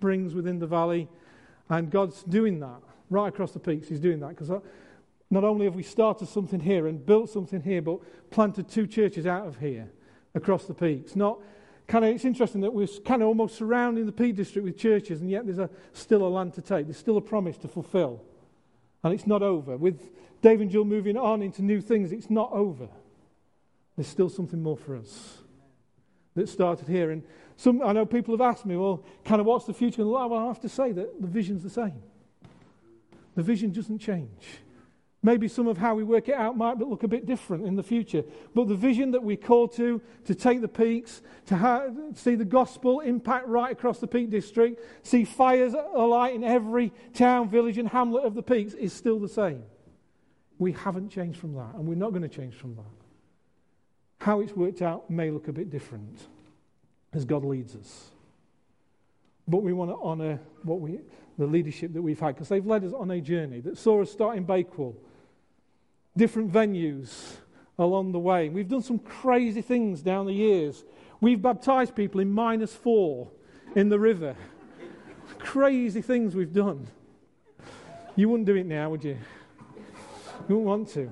brings within the valley. And God's doing that right across the peaks. He's doing that because uh, not only have we started something here and built something here, but planted two churches out of here across the peaks. Not kind of, it's interesting that we're kind of almost surrounding the Peak District with churches, and yet there's a, still a land to take. There's still a promise to fulfill. And it's not over. With Dave and Jill moving on into new things, it's not over. There's still something more for us that started here. And some, I know people have asked me, well, kind of what's the future? Well, I have to say that the vision's the same. The vision doesn't change. Maybe some of how we work it out might look a bit different in the future. But the vision that we call to, to take the peaks, to ha- see the gospel impact right across the Peak District, see fires alight in every town, village, and hamlet of the peaks is still the same. We haven't changed from that, and we're not going to change from that. How it's worked out may look a bit different as God leads us. But we want to honour what we, the leadership that we've had because they've led us on a journey that saw us start in Bakewell different venues along the way. We've done some crazy things down the years. We've baptized people in minus four in the river. crazy things we've done. You wouldn't do it now, would you? You wouldn't want to.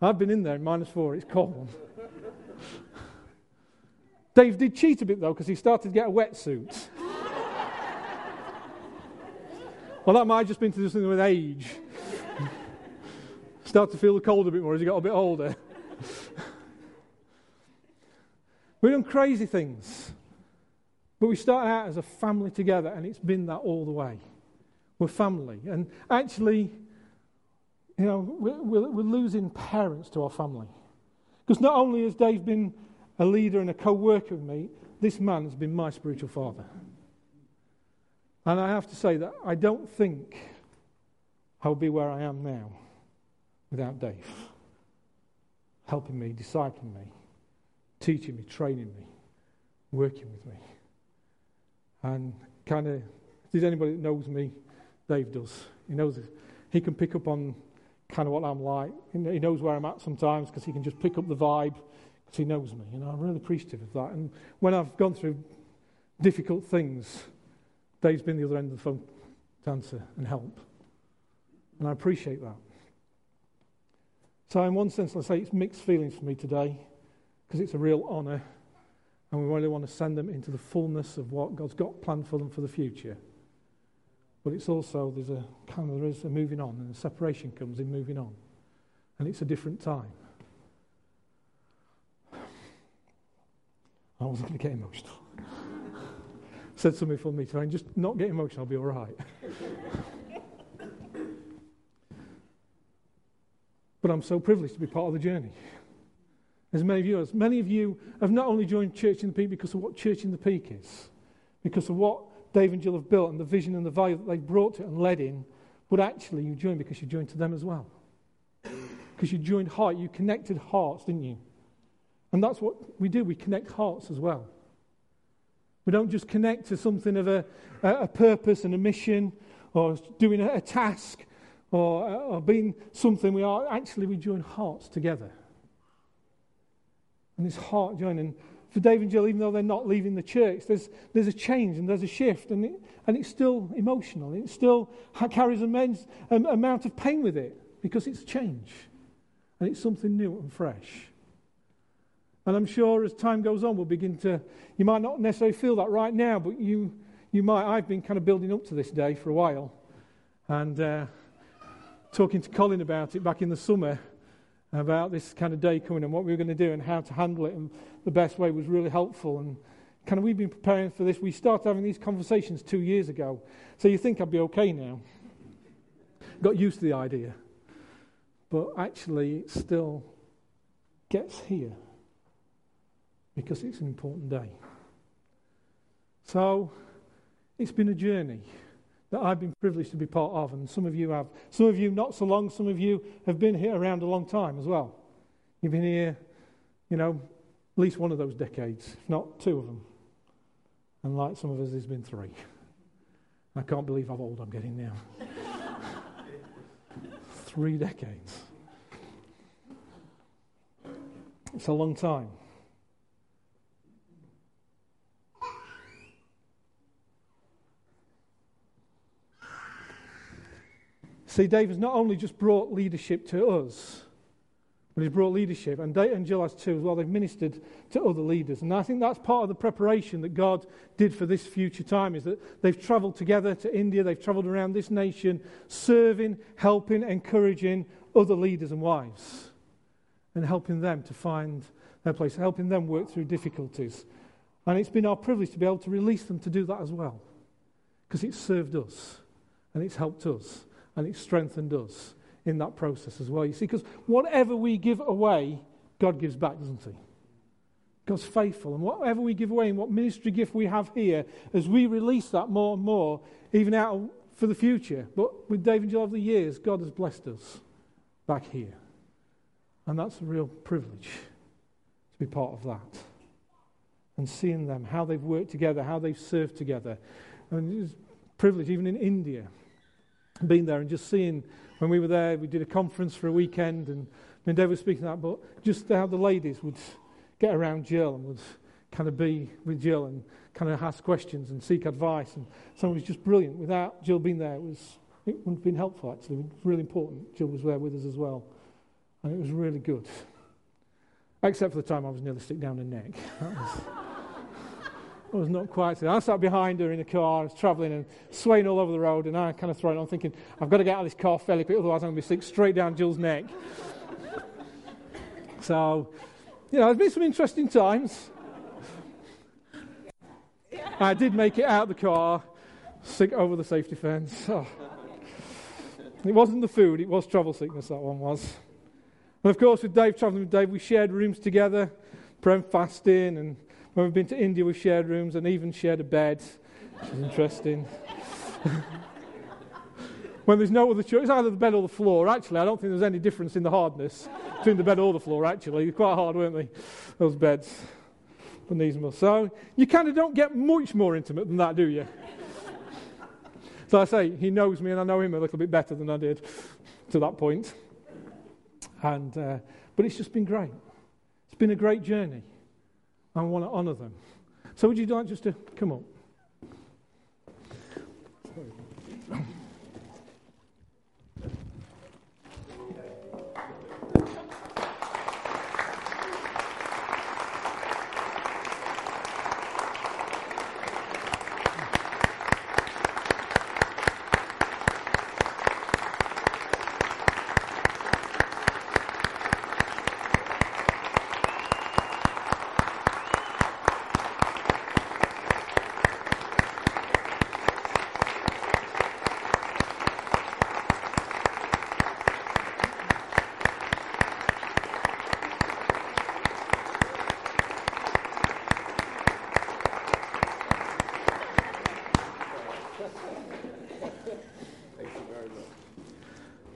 I've been in there in minus four, it's cold. Dave did cheat a bit though because he started to get a wetsuit. well, that might have just been to do something with age start to feel the cold a bit more as he got a bit older. We've done crazy things. But we started out as a family together, and it's been that all the way. We're family. And actually, you know, we're, we're, we're losing parents to our family. Because not only has Dave been a leader and a co worker with me, this man has been my spiritual father. And I have to say that I don't think I would be where I am now without Dave. Helping me, discipling me, teaching me, training me, working with me. And kind of, if there's anybody that knows me, Dave does. He knows. He can pick up on kind of what I'm like. He knows where I'm at sometimes because he can just pick up the vibe because he knows me. And I'm really appreciative of that. And when I've gone through difficult things, Dave's been the other end of the phone to answer and help. And I appreciate that. So, in one sense, I say it's mixed feelings for me today because it's a real honour and we really want to send them into the fullness of what God's got planned for them for the future. But it's also, there's a kind of, there is a moving on and a separation comes in moving on. And it's a different time. I wasn't going to get emotional. Said something for me to just not get emotional, I'll be all right. But I'm so privileged to be part of the journey. As many of you, as many of you have not only joined Church in the Peak because of what Church in the Peak is, because of what Dave and Jill have built and the vision and the value that they've brought to it and led in, but actually you joined because you joined to them as well. Because you joined heart, you connected hearts, didn't you? And that's what we do, we connect hearts as well. We don't just connect to something of a, a, purpose and a mission or doing a, a task or, uh, or being something we are, actually we join hearts together. And this heart joining. For Dave and Jill, even though they're not leaving the church, there's, there's a change and there's a shift, and, it, and it's still emotional. It still carries an immense um, amount of pain with it because it's change and it's something new and fresh. And I'm sure as time goes on, we'll begin to, you might not necessarily feel that right now, but you, you might. I've been kind of building up to this day for a while. And uh, talking to Colin about it back in the summer, about this kind of day coming and what we were going to do and how to handle it. And the best way was really helpful. And kind of we've been preparing for this. We started having these conversations two years ago. So you think I'd be okay now. Got used to the idea. But actually, it still gets here because it's an important day. So it's been a journey that I've been privileged to be part of, and some of you have. Some of you not so long, some of you have been here around a long time as well. You've been here, you know, at least one of those decades, if not two of them. And like some of us, there's been three. I can't believe how old I'm getting now. three decades. It's a long time. See, Dave has not only just brought leadership to us, but he's brought leadership. And Dave and Jill has too as well. They've ministered to other leaders. And I think that's part of the preparation that God did for this future time is that they've traveled together to India, they've traveled around this nation, serving, helping, encouraging other leaders and wives, and helping them to find their place, helping them work through difficulties. And it's been our privilege to be able to release them to do that as well, because it's served us and it's helped us and it strengthened us in that process as well. You see, because whatever we give away, God gives back, doesn't He? God's faithful. And whatever we give away and what ministry gift we have here, as we release that more and more, even out for the future. But with David Jill over the years, God has blessed us back here. And that's a real privilege to be part of that. And seeing them, how they've worked together, how they've served together. And it's privilege, even in India, being there and just seeing when we were there, we did a conference for a weekend, and when was speaking that, but just how the ladies would get around Jill and would kind of be with Jill and kind of ask questions and seek advice. And so it was just brilliant. Without Jill being there, it, was, it wouldn't have been helpful, actually. It was really important. Jill was there with us as well. And it was really good. Except for the time I was nearly stick down the neck. I was not quite. I sat behind her in the car, I was travelling and swaying all over the road, and I kind of throwing on, thinking, I've got to get out of this car fairly quick, otherwise I'm going to be sick straight down Jill's neck. so, you know, there's been some interesting times. I did make it out of the car, sick over the safety fence. Oh. It wasn't the food, it was travel sickness, that one was. And of course, with Dave, travelling with Dave, we shared rooms together, praying fasting and when we've been to India, we've shared rooms and even shared a bed, which is interesting. when there's no other choice, it's either the bed or the floor. Actually, I don't think there's any difference in the hardness between the bed or the floor, actually. They're quite hard, weren't they? Those beds. So you kind of don't get much more intimate than that, do you? so I say, he knows me and I know him a little bit better than I did to that point. And, uh, but it's just been great. It's been a great journey. I want to honour them. So, would you like just to come up?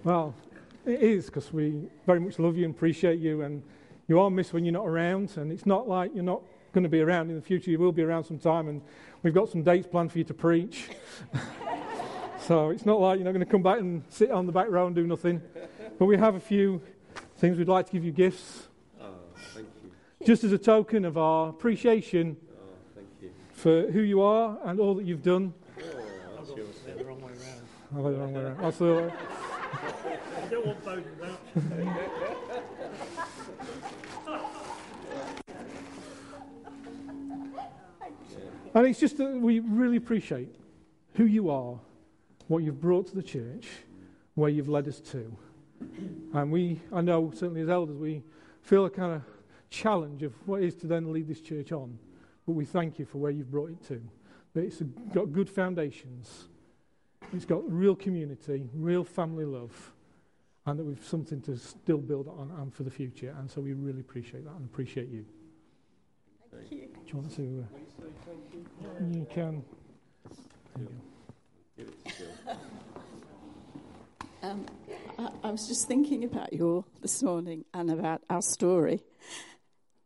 Well, it is because we very much love you and appreciate you, and you are missed when you're not around. And it's not like you're not going to be around in the future. You will be around sometime, and we've got some dates planned for you to preach. so it's not like you're not going to come back and sit on the back row and do nothing. But we have a few things we'd like to give you gifts. Oh, thank you. Just as a token of our appreciation Oh, thank you. for who you are and all that you've done. Oh, that's yours. the wrong way round. I oh, went the wrong way around. Don't want both of them. And it's just that we really appreciate who you are, what you've brought to the church, where you've led us to. And we, I know, certainly as elders, we feel a kind of challenge of what it is to then lead this church on. But we thank you for where you've brought it to. That it's got good foundations, it's got real community, real family love, and that we've something to still build on and for the future. And so we really appreciate that and appreciate you. Thank you. Do you want to? Uh, you can. There you go. Give it. Um, I, I was just thinking about you all this morning and about our story.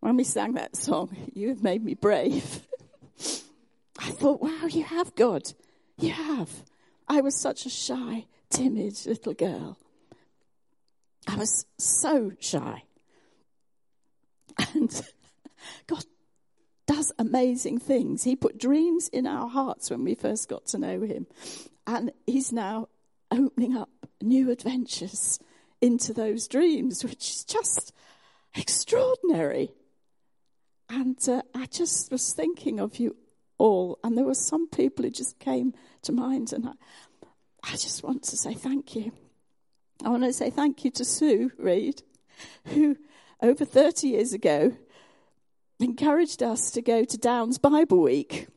When we sang that song, You Have Made Me Brave, I thought, wow, you have, God. You have. I was such a shy, timid little girl. I was so shy. And God does amazing things. He put dreams in our hearts when we first got to know Him. And He's now opening up new adventures into those dreams, which is just extraordinary. And uh, I just was thinking of you all, and there were some people who just came to mind, and I, I just want to say thank you. I want to say thank you to Sue Reed, who over 30 years ago encouraged us to go to Downs Bible Week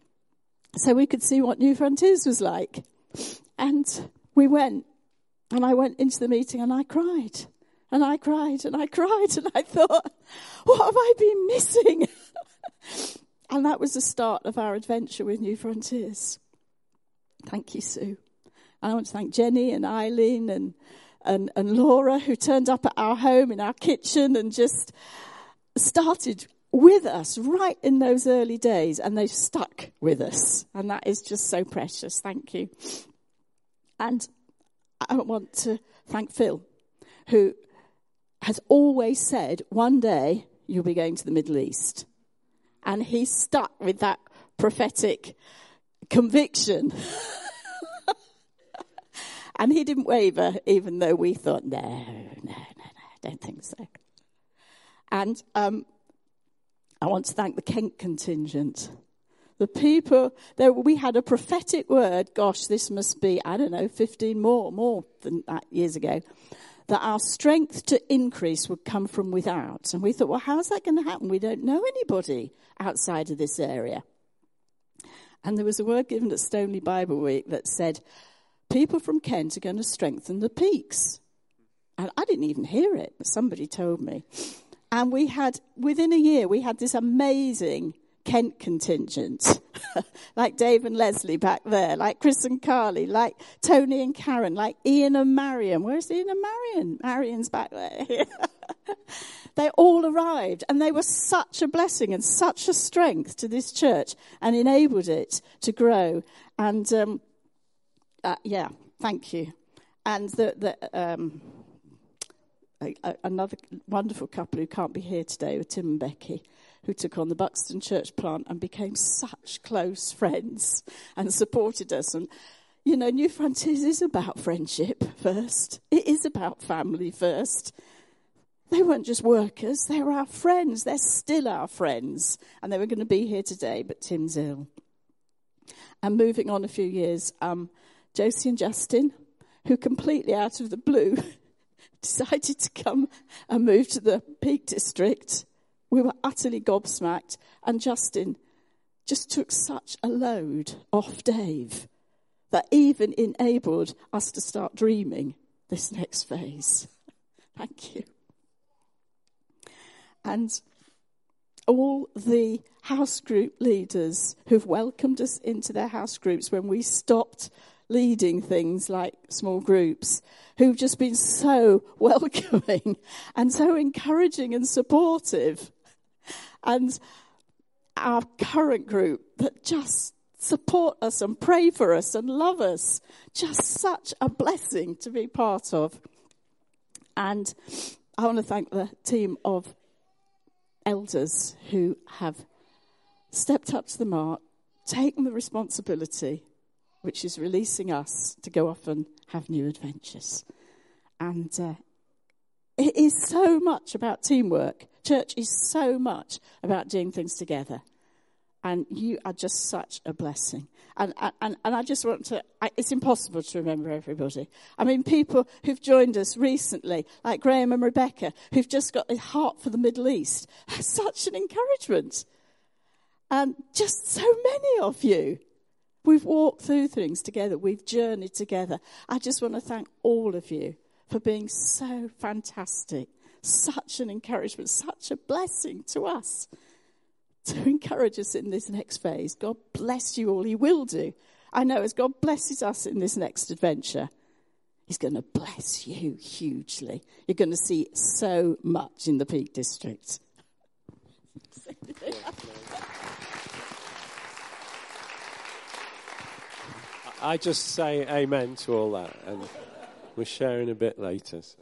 so we could see what New Frontiers was like. And we went, and I went into the meeting and I cried. And I cried and I cried and I thought, what have I been missing? and that was the start of our adventure with New Frontiers. Thank you, Sue. And I want to thank Jenny and Eileen and, and, and Laura who turned up at our home in our kitchen and just started with us right in those early days and they've stuck with us. And that is just so precious. Thank you. And I want to thank Phil, who has always said, one day you'll be going to the Middle East. And he stuck with that prophetic conviction. and he didn't waver, even though we thought, no, no, no, no, don't think so. And um, I want to thank the Kent contingent. The people, there, we had a prophetic word, gosh, this must be, I don't know, 15 more, more than that years ago, that our strength to increase would come from without. And we thought, well, how's that going to happen? We don't know anybody outside of this area. And there was a word given at Stoneleigh Bible Week that said, people from Kent are going to strengthen the peaks. And I didn't even hear it, but somebody told me. And we had, within a year, we had this amazing Kent contingent, like Dave and Leslie back there, like Chris and Carly, like Tony and Karen, like Ian and Marion. Where's Ian and Marion? Marion's back there. they all arrived and they were such a blessing and such a strength to this church and enabled it to grow. And um, uh, yeah, thank you. And the, the um, a, a, another wonderful couple who can't be here today were Tim and Becky, who took on the Buxton Church plant and became such close friends and supported us. And, you know, New Frontiers is about friendship first, it is about family first. They weren't just workers, they were our friends. They're still our friends. And they were going to be here today, but Tim's ill. And moving on a few years, um, Josie and Justin, who completely out of the blue decided to come and move to the Peak District, we were utterly gobsmacked. And Justin just took such a load off Dave that even enabled us to start dreaming this next phase. Thank you. And all the house group leaders who've welcomed us into their house groups when we stopped leading things like small groups who've just been so welcoming and so encouraging and supportive. And our current group that just support us and pray for us and love us. Just such a blessing to be part of. And I want to thank the team of elders who have stepped up to the mark, taken the responsibility, which is releasing us to go off and have new adventures. And uh, it is so much about teamwork. Church is so much about doing things together. And you are just such a blessing. And, and, and I just want to, I, it's impossible to remember everybody. I mean, people who've joined us recently, like Graham and Rebecca, who've just got a heart for the Middle East, such an encouragement. And just so many of you. We've walked through things together, we've journeyed together. I just want to thank all of you for being so fantastic, such an encouragement, such a blessing to us to encourage us in this next phase. God bless you all. He will do. I know as God blesses us in this next adventure, He's going to bless you hugely. You're going to see so much in the Peak District. I just say amen to all that, and we're sharing a bit later. So.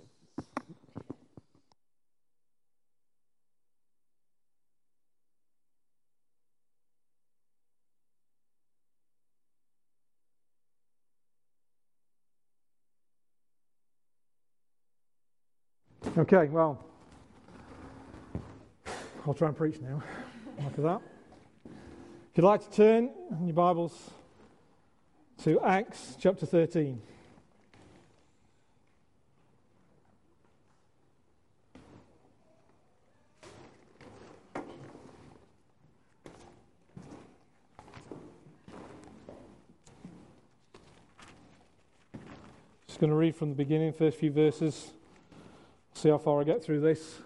Okay, well, I'll try and preach now. After that. If you'd like to turn your Bibles to Acts chapter 13. Just going to read from the beginning, first few verses. See how far I get through this.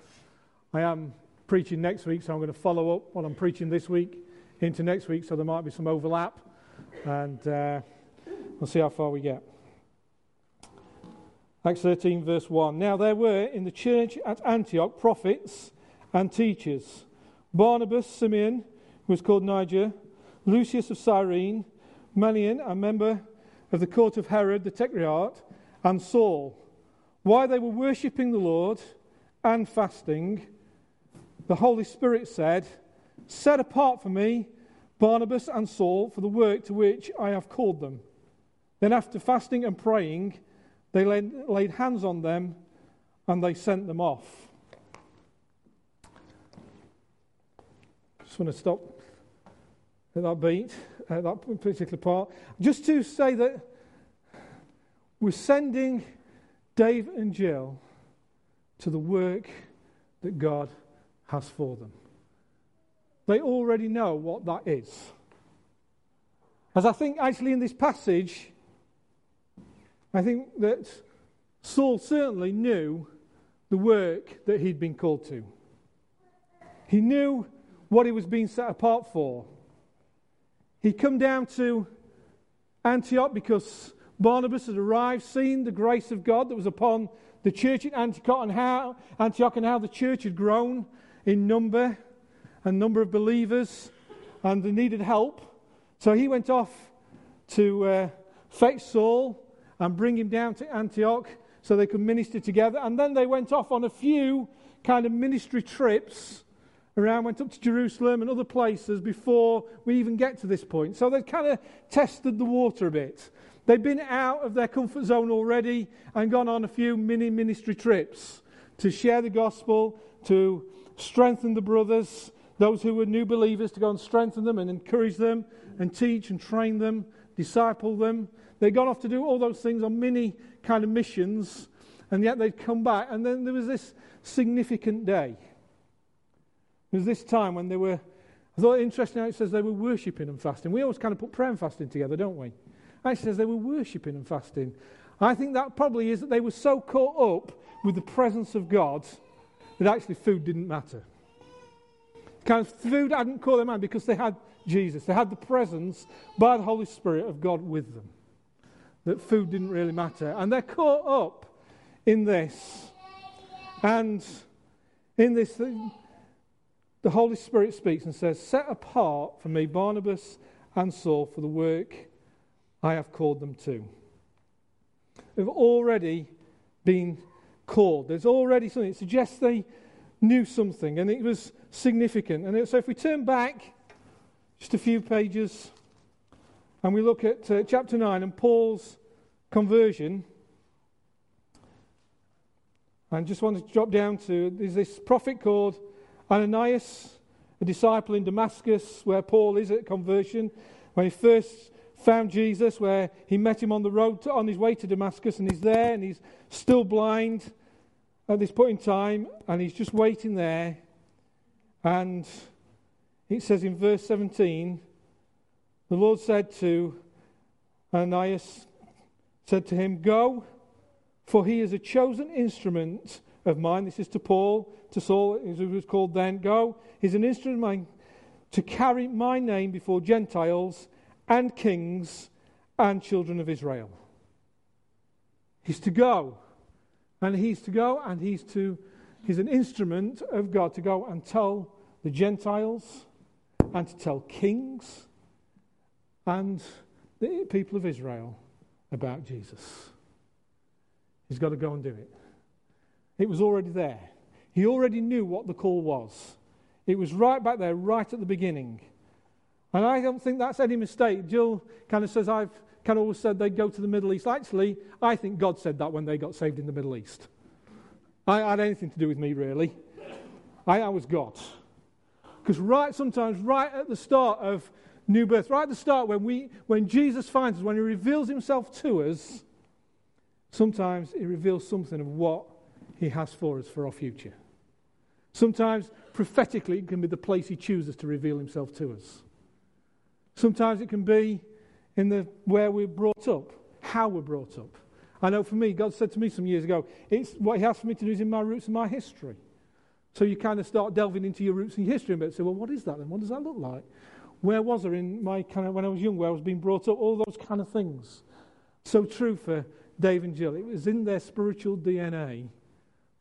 I am preaching next week, so I'm going to follow up what I'm preaching this week into next week, so there might be some overlap, and uh, we'll see how far we get. Acts 13, verse 1. Now there were in the church at Antioch prophets and teachers Barnabas, Simeon, who was called Niger, Lucius of Cyrene, Manaen, a member of the court of Herod the Tetrarch, and Saul. While they were worshipping the Lord and fasting, the Holy Spirit said, Set apart for me Barnabas and Saul for the work to which I have called them. Then, after fasting and praying, they laid, laid hands on them and they sent them off. Just want to stop at that beat, at that particular part. Just to say that we're sending Dave and Jill to the work that God has for them. They already know what that is. As I think actually in this passage, I think that Saul certainly knew the work that he'd been called to. He knew what he was being set apart for. He'd come down to Antioch because Barnabas had arrived, seen the grace of God that was upon the church at Antioch and how, Antioch and how the church had grown in number and number of believers, and they needed help. So he went off to uh, fetch Saul and bring him down to Antioch so they could minister together. And then they went off on a few kind of ministry trips around, went up to Jerusalem and other places before we even get to this point. So they've kind of tested the water a bit. They'd been out of their comfort zone already and gone on a few mini ministry trips to share the gospel, to strengthen the brothers, those who were new believers, to go and strengthen them and encourage them and teach and train them, disciple them. They'd gone off to do all those things on many kind of missions, and yet they'd come back. And then there was this significant day. There was this time when they were, I thought interesting how it says they were worshipping and fasting. We always kind of put prayer and fasting together, don't we? It says they were worshipping and fasting. I think that probably is that they were so caught up with the presence of God that actually food didn't matter. Kind of food hadn't caught their mind because they had Jesus. They had the presence by the Holy Spirit of God with them. That food didn't really matter. And they're caught up in this. And in this, the Holy Spirit speaks and says, Set apart for me Barnabas and Saul for the work I have called them to. They've already been called. There's already something. It suggests they knew something and it was significant. And so if we turn back just a few pages and we look at uh, chapter 9 and Paul's conversion, and just want to drop down to there's this prophet called Ananias, a disciple in Damascus, where Paul is at conversion. When he first found Jesus, where he met him on the road to, on his way to Damascus, and he's there and he's still blind at this point in time, and he's just waiting there. And it says in verse 17, the Lord said to Ananias, said to him, Go, for he is a chosen instrument of mine. This is to Paul, to Saul, as he was called then. Go, he's an instrument of mine to carry my name before Gentiles and kings and children of Israel. He's to go and he's to go and he's to he's an instrument of God to go and tell the Gentiles and to tell kings and the people of Israel about Jesus. He's got to go and do it. It was already there. He already knew what the call was. It was right back there, right at the beginning. And I don't think that's any mistake. Jill kind of says, I've kind of always said they'd go to the Middle East. Actually, I think God said that when they got saved in the Middle East. I had anything to do with me, really. I, I was God. Because right sometimes, right at the start of new birth, right at the start when, we, when Jesus finds us, when he reveals himself to us, sometimes he reveals something of what he has for us for our future. Sometimes prophetically it can be the place he chooses to reveal himself to us. Sometimes it can be in the where we're brought up, how we're brought up. I know for me, God said to me some years ago, it's what He has for me to do is in my roots and my history. So you kind of start delving into your roots and your history a bit. Say, well, what is that then? What does that look like? Where was I in my kind of when I was young, where I was being brought up? All those kind of things. So true for Dave and Jill. It was in their spiritual DNA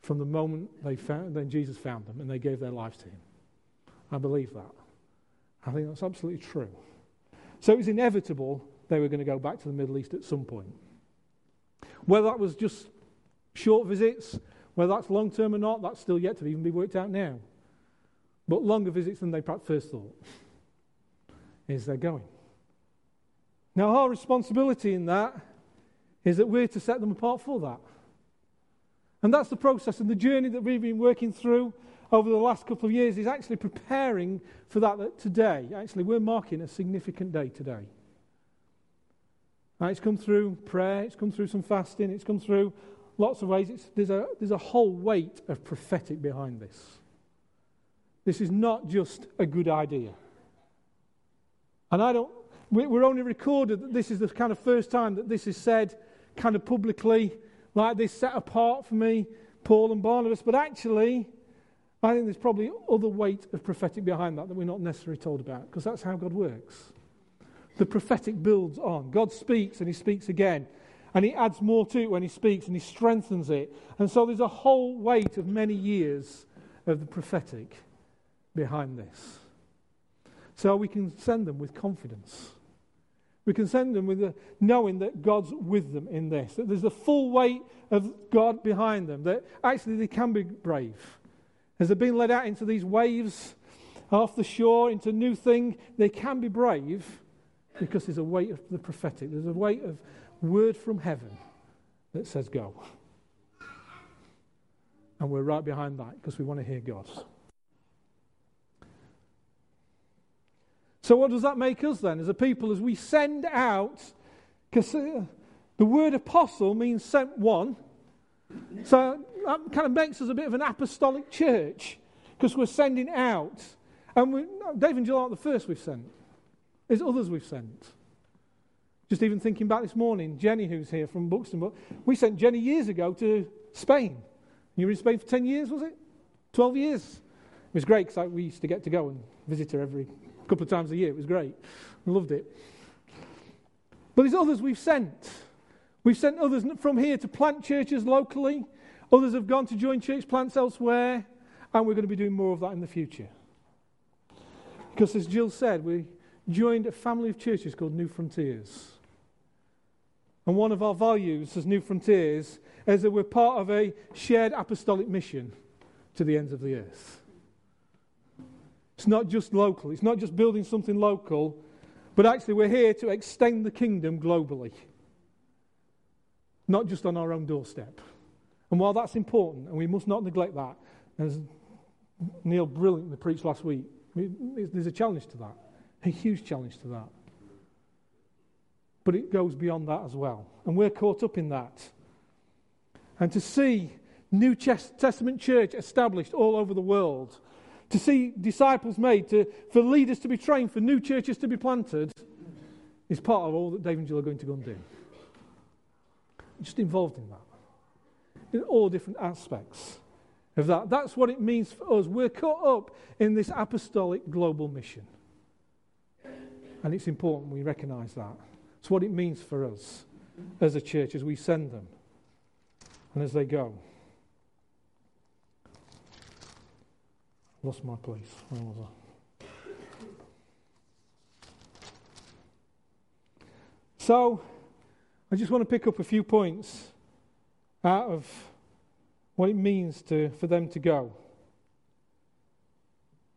from the moment they found, then Jesus found them and they gave their lives to Him. I believe that. I think that's absolutely true. So it was inevitable they were going to go back to the Middle East at some point. Whether that was just short visits, whether that's long term or not, that's still yet to even be worked out now. But longer visits than they perhaps first thought is they're going. Now, our responsibility in that is that we're to set them apart for that. And that's the process and the journey that we've been working through over the last couple of years is actually preparing for that, that today. Actually, we're marking a significant day today. Now, it's come through prayer, it's come through some fasting, it's come through lots of ways. It's, there's, a, there's a whole weight of prophetic behind this. This is not just a good idea. And I don't, we're only recorded that this is the kind of first time that this is said kind of publicly, like this set apart for me, Paul and Barnabas. But actually, I think there's probably other weight of prophetic behind that that we're not necessarily told about, because that's how God works. The prophetic builds on. God speaks and he speaks again. And he adds more to it when he speaks and he strengthens it. And so there's a whole weight of many years of the prophetic behind this. So we can send them with confidence. We can send them with the, knowing that God's with them in this, that there's the full weight of God behind them, that actually they can be brave. As they're being led out into these waves off the shore, into new thing, they can be brave because there's a weight of the prophetic, there's a weight of word from heaven that says go. And we're right behind that because we want to hear God. So, what does that make us then as a people as we send out? Because uh, the word apostle means sent one. So, that kind of makes us a bit of an apostolic church because we're sending out. And we, Dave and Jill aren't the first we've sent, there's others we've sent. Just even thinking back this morning, Jenny, who's here from Buxton, we sent Jenny years ago to Spain. You were in Spain for 10 years, was it? 12 years. It was great because we used to get to go and visit her every couple of times a year. It was great. I loved it. But there's others we've sent. We've sent others from here to plant churches locally. Others have gone to join church plants elsewhere. And we're going to be doing more of that in the future. Because as Jill said, we joined a family of churches called New Frontiers. And one of our values as New Frontiers is that we're part of a shared apostolic mission to the ends of the earth. It's not just local, it's not just building something local, but actually we're here to extend the kingdom globally, not just on our own doorstep. And while that's important, and we must not neglect that, as Neil brilliantly preached last week, there's a challenge to that, a huge challenge to that. But it goes beyond that as well. And we're caught up in that. And to see New Testament church established all over the world, to see disciples made, to, for leaders to be trained, for new churches to be planted, is part of all that Dave and Jill are going to go and do. Just involved in that in all different aspects of that. That's what it means for us. We're caught up in this apostolic global mission. And it's important we recognize that. It's what it means for us as a church as we send them and as they go. Lost my place. Where was I? So, I just want to pick up a few points out of what it means to, for them to go.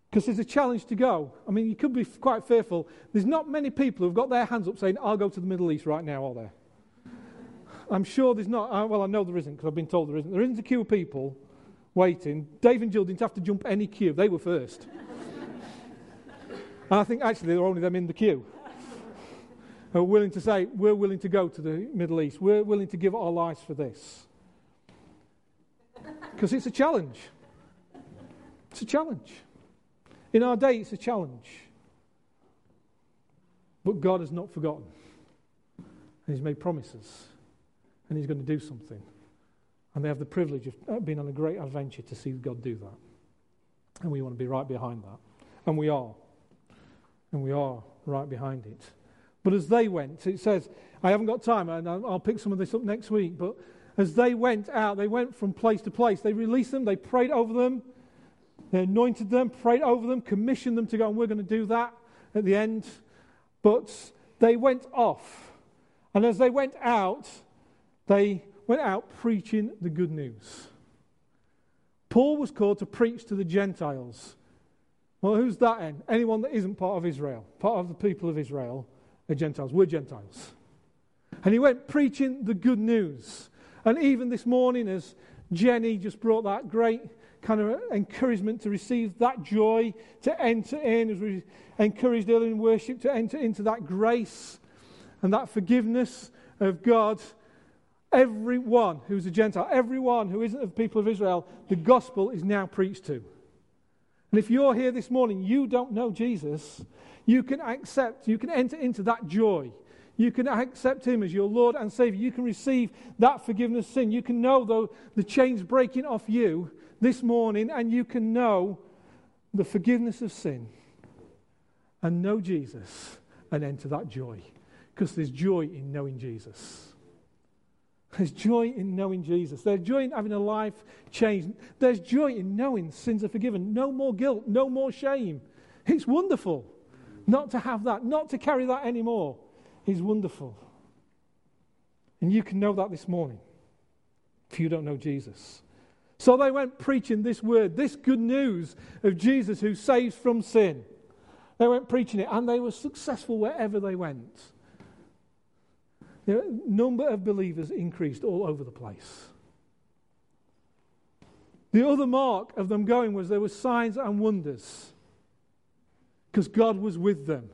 Because there's a challenge to go. I mean, you could be quite fearful. There's not many people who've got their hands up saying, I'll go to the Middle East right now, are there? I'm sure there's not. Well, I know there isn't because I've been told there isn't. There isn't a queue of people waiting. Dave and Jill didn't have to jump any queue, they were first. and I think actually there were only them in the queue. Who are willing to say, We're willing to go to the Middle East, we're willing to give our lives for this. Because it's a challenge. It's a challenge. In our day, it's a challenge. But God has not forgotten. And He's made promises. And He's going to do something. And they have the privilege of uh, being on a great adventure to see God do that. And we want to be right behind that. And we are. And we are right behind it. But as they went, it says, I haven't got time, and I'll pick some of this up next week. But as they went out, they went from place to place. They released them, they prayed over them, they anointed them, prayed over them, commissioned them to go, and we're going to do that at the end. But they went off. And as they went out, they went out preaching the good news. Paul was called to preach to the Gentiles. Well, who's that? Anyone that isn't part of Israel, part of the people of Israel, are Gentiles. We're Gentiles. And he went preaching the good news. And even this morning, as Jenny just brought that great kind of encouragement to receive that joy, to enter in, as we encouraged earlier in worship, to enter into that grace and that forgiveness of God. Everyone who's a Gentile, everyone who isn't of the people of Israel, the gospel is now preached to. And if you're here this morning, you don't know Jesus, you can accept, you can enter into that joy. You can accept Him as your Lord and Savior. You can receive that forgiveness sin. You can know, though, the chains breaking off you this morning, and you can know the forgiveness of sin and know Jesus and enter that joy. Because there's joy in knowing Jesus. There's joy in knowing Jesus. There's joy in having a life changed. There's joy in knowing sins are forgiven. No more guilt, no more shame. It's wonderful not to have that, not to carry that anymore. Is wonderful. And you can know that this morning if you don't know Jesus. So they went preaching this word, this good news of Jesus who saves from sin. They went preaching it, and they were successful wherever they went. The number of believers increased all over the place. The other mark of them going was there were signs and wonders because God was with them.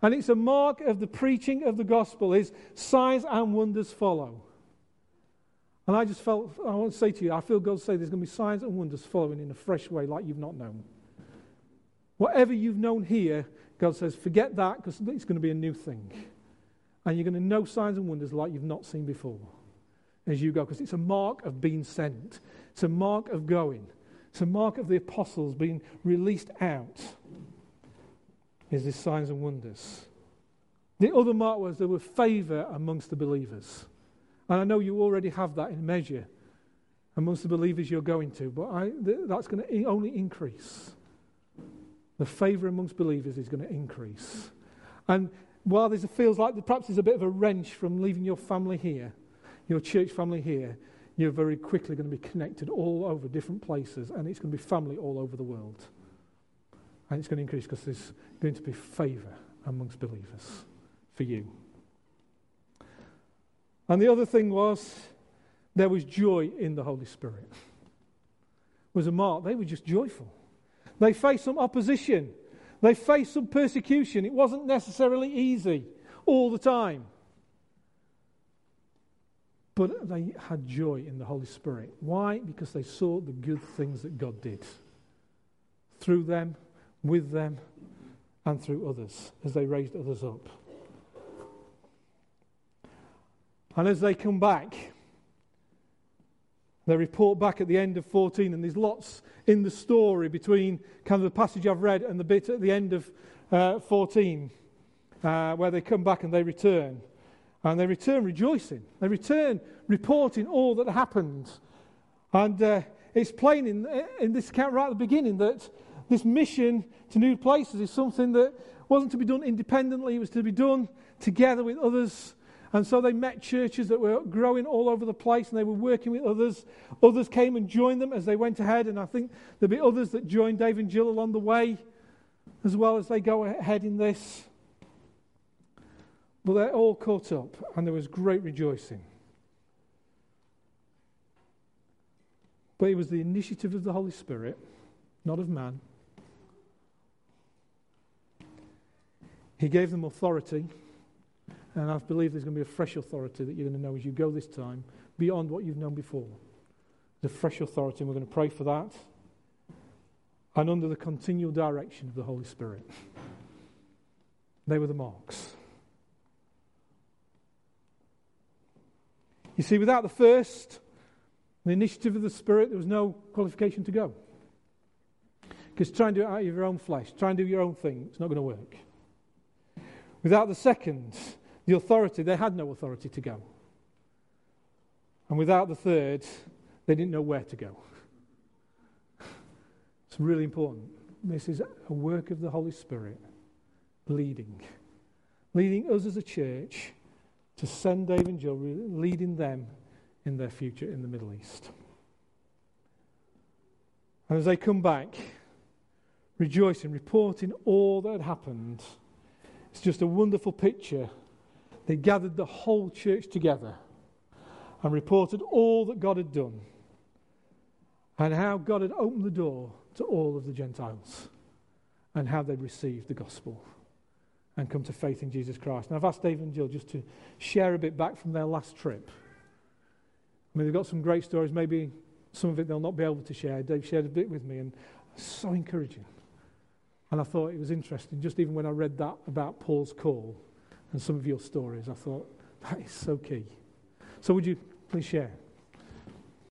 And it's a mark of the preaching of the gospel is signs and wonders follow. And I just felt, I want to say to you, I feel God say there's going to be signs and wonders following in a fresh way like you've not known. Whatever you've known here, God says, forget that because it's going to be a new thing. And you're going to know signs and wonders like you've not seen before as you go because it's a mark of being sent, it's a mark of going, it's a mark of the apostles being released out. Is this signs and wonders? The other mark was there was favour amongst the believers. And I know you already have that in measure amongst the believers you're going to, but I, th- that's going to only increase. The favour amongst believers is going to increase. And while this feels like perhaps there's a bit of a wrench from leaving your family here, your church family here, you're very quickly going to be connected all over different places, and it's going to be family all over the world. And it's going to increase because there's going to be favour amongst believers for you. And the other thing was there was joy in the Holy Spirit. It was a mark. They were just joyful. They faced some opposition. They faced some persecution. It wasn't necessarily easy all the time. But they had joy in the Holy Spirit. Why? Because they saw the good things that God did through them, with them, and through others as they raised others up. And as they come back, they report back at the end of 14, and there's lots in the story between kind of the passage I've read and the bit at the end of uh, 14, uh, where they come back and they return. And they return rejoicing. They return reporting all that happened. And uh, it's plain in, in this account right at the beginning that this mission to new places is something that wasn't to be done independently, it was to be done together with others and so they met churches that were growing all over the place and they were working with others. Others came and joined them as they went ahead. And I think there'll be others that join Dave and Jill along the way as well as they go ahead in this. But they're all caught up and there was great rejoicing. But it was the initiative of the Holy Spirit, not of man. He gave them authority, and I believe there's going to be a fresh authority that you're going to know as you go this time, beyond what you've known before. The fresh authority, and we're going to pray for that, and under the continual direction of the Holy Spirit. They were the marks. You see, without the first, the initiative of the Spirit, there was no qualification to go. Because try and do it out of your own flesh, try and do your own thing, it's not going to work. Without the second, the authority, they had no authority to go. And without the third, they didn't know where to go. It's really important. This is a work of the Holy Spirit leading, leading us as a church to send Dave and Jill, leading them in their future in the Middle East. And as they come back, rejoicing, reporting all that had happened, it's just a wonderful picture. They gathered the whole church together and reported all that God had done and how God had opened the door to all of the Gentiles and how they'd received the gospel and come to faith in Jesus Christ. And I've asked Dave and Jill just to share a bit back from their last trip. I mean, they've got some great stories. Maybe some of it they'll not be able to share. Dave shared a bit with me, and so encouraging. And I thought it was interesting, just even when I read that about Paul's call and some of your stories, I thought, that is so key. So, would you please share?